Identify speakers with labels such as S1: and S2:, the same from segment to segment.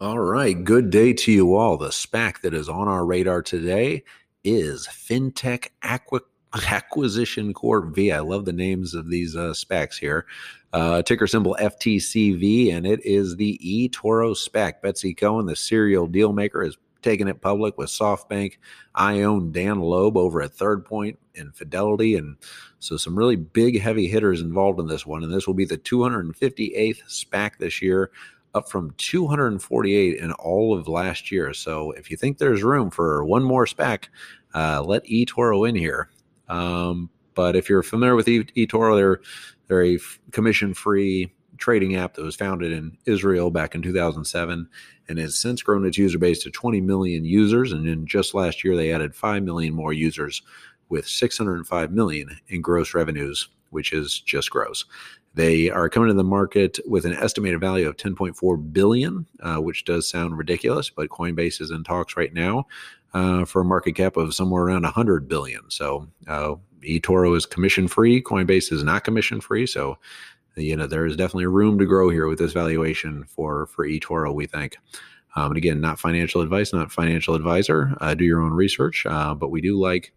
S1: All right. Good day to you all. The SPAC that is on our radar today is FinTech Aqua- Acquisition Corp V. I love the names of these uh, SPACs here. Uh, ticker symbol FTCV, and it is the eToro SPAC. Betsy Cohen, the serial deal maker, is taking it public with SoftBank. ION Dan Loeb over at Third Point and Fidelity. And so some really big heavy hitters involved in this one. And this will be the 258th SPAC this year up from 248 in all of last year. So if you think there's room for one more SPAC, uh, let eToro in here. Um, but if you're familiar with eToro, they're they're a commission-free trading app that was founded in Israel back in 2007 and has since grown its user base to 20 million users. And in just last year, they added 5 million more users with 605 million in gross revenues, which is just gross. They are coming to the market with an estimated value of 10.4 billion, uh, which does sound ridiculous, but Coinbase is in talks right now uh, for a market cap of somewhere around 100 billion. So uh, eToro is commission free. Coinbase is not commission free. So you know there is definitely room to grow here with this valuation for for eToro. We think. Um, and again, not financial advice, not financial advisor. Uh, do your own research, uh, but we do like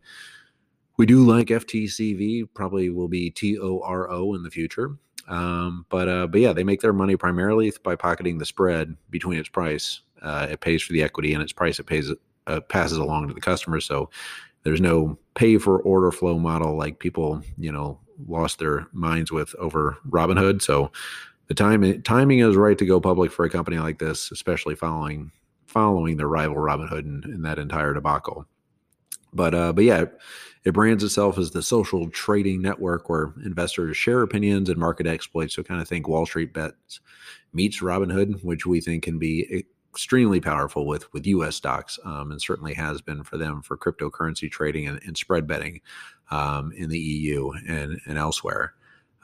S1: we do like FTCV. Probably will be T O R O in the future. Um, but uh, but yeah, they make their money primarily by pocketing the spread between its price. Uh, it pays for the equity and its price it pays uh, passes along to the customer. So there's no pay for order flow model like people you know lost their minds with over Robinhood. So the time timing is right to go public for a company like this, especially following following their rival Robinhood and, and that entire debacle. But uh, but yeah, it brands itself as the social trading network where investors share opinions and market exploits. So kind of think Wall Street bets meets Robinhood, which we think can be extremely powerful with with U.S. stocks, um, and certainly has been for them for cryptocurrency trading and, and spread betting um, in the EU and and elsewhere.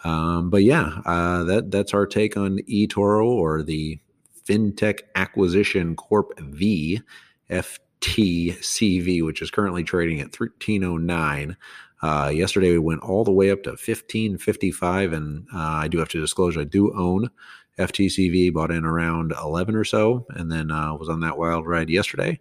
S1: Um, but yeah, uh, that that's our take on eToro or the FinTech Acquisition Corp V, F TCV, which is currently trading at 1309. Uh, yesterday we went all the way up to 1555, and uh, I do have to disclose I do own FTCV, bought in around 11 or so, and then uh, was on that wild ride yesterday.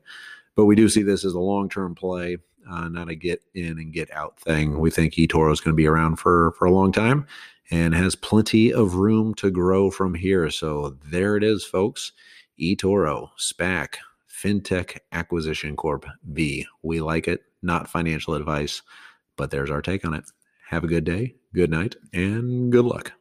S1: But we do see this as a long term play, uh, not a get in and get out thing. We think eToro is going to be around for for a long time and has plenty of room to grow from here. So there it is, folks. eToro, SPAC, FinTech Acquisition Corp V. We like it, not financial advice, but there's our take on it. Have a good day, good night, and good luck.